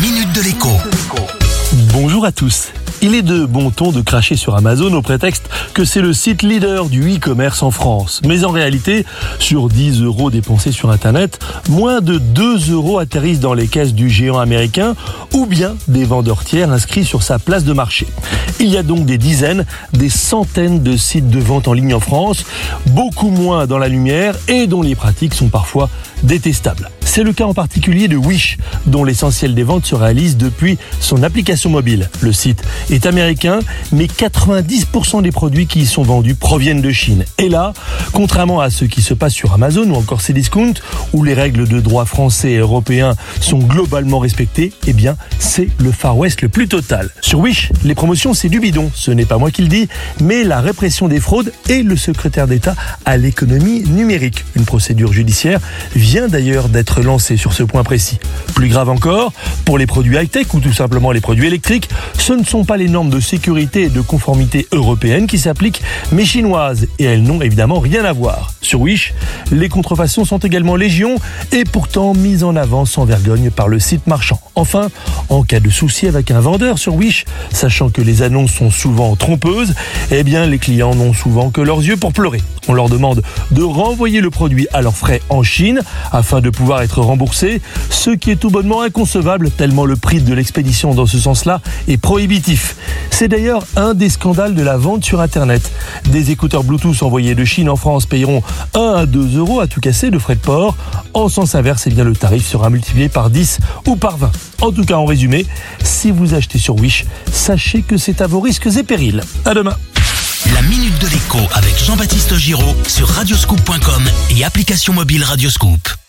minute de l'écho. Bonjour à tous. Il est de bon ton de cracher sur Amazon au prétexte que c'est le site leader du e-commerce en France. Mais en réalité, sur 10 euros dépensés sur Internet, moins de 2 euros atterrissent dans les caisses du géant américain ou bien des vendeurs tiers inscrits sur sa place de marché. Il y a donc des dizaines, des centaines de sites de vente en ligne en France, beaucoup moins dans la lumière et dont les pratiques sont parfois détestables. C'est le cas en particulier de Wish, dont l'essentiel des ventes se réalise depuis son application mobile. Le site est américain, mais 90% des produits qui y sont vendus proviennent de Chine. Et là, contrairement à ce qui se passe sur Amazon ou encore Cdiscount, où les règles de droit français et européens sont globalement respectées, eh bien, c'est le Far West le plus total. Sur Wish, les promotions, c'est du bidon. Ce n'est pas moi qui le dis, mais la répression des fraudes et le secrétaire d'État à l'économie numérique. Une procédure judiciaire vient d'ailleurs d'être sur ce point précis. Plus grave encore, pour les produits high-tech ou tout simplement les produits électriques, ce ne sont pas les normes de sécurité et de conformité européennes qui s'appliquent, mais chinoises, et elles n'ont évidemment rien à voir. Sur Wish, les contrefaçons sont également légion et pourtant mises en avant sans vergogne par le site marchand. Enfin, en cas de souci avec un vendeur sur Wish, sachant que les annonces sont souvent trompeuses, eh bien les clients n'ont souvent que leurs yeux pour pleurer. On leur demande de renvoyer le produit à leurs frais en Chine afin de pouvoir être remboursé, ce qui est tout bonnement inconcevable tellement le prix de l'expédition dans ce sens-là est prohibitif. C'est d'ailleurs un des scandales de la vente sur Internet. Des écouteurs Bluetooth envoyés de Chine en France payeront 1 à 2 euros à tout casser de frais de port. En sens inverse, eh bien, le tarif sera multiplié par 10 ou par 20. En tout cas, en résumé, si vous achetez sur Wish, sachez que c'est à vos risques et périls. À demain. La minute de avec Jean-Baptiste Giraud sur radioscoop.com et application mobile Radioscoop.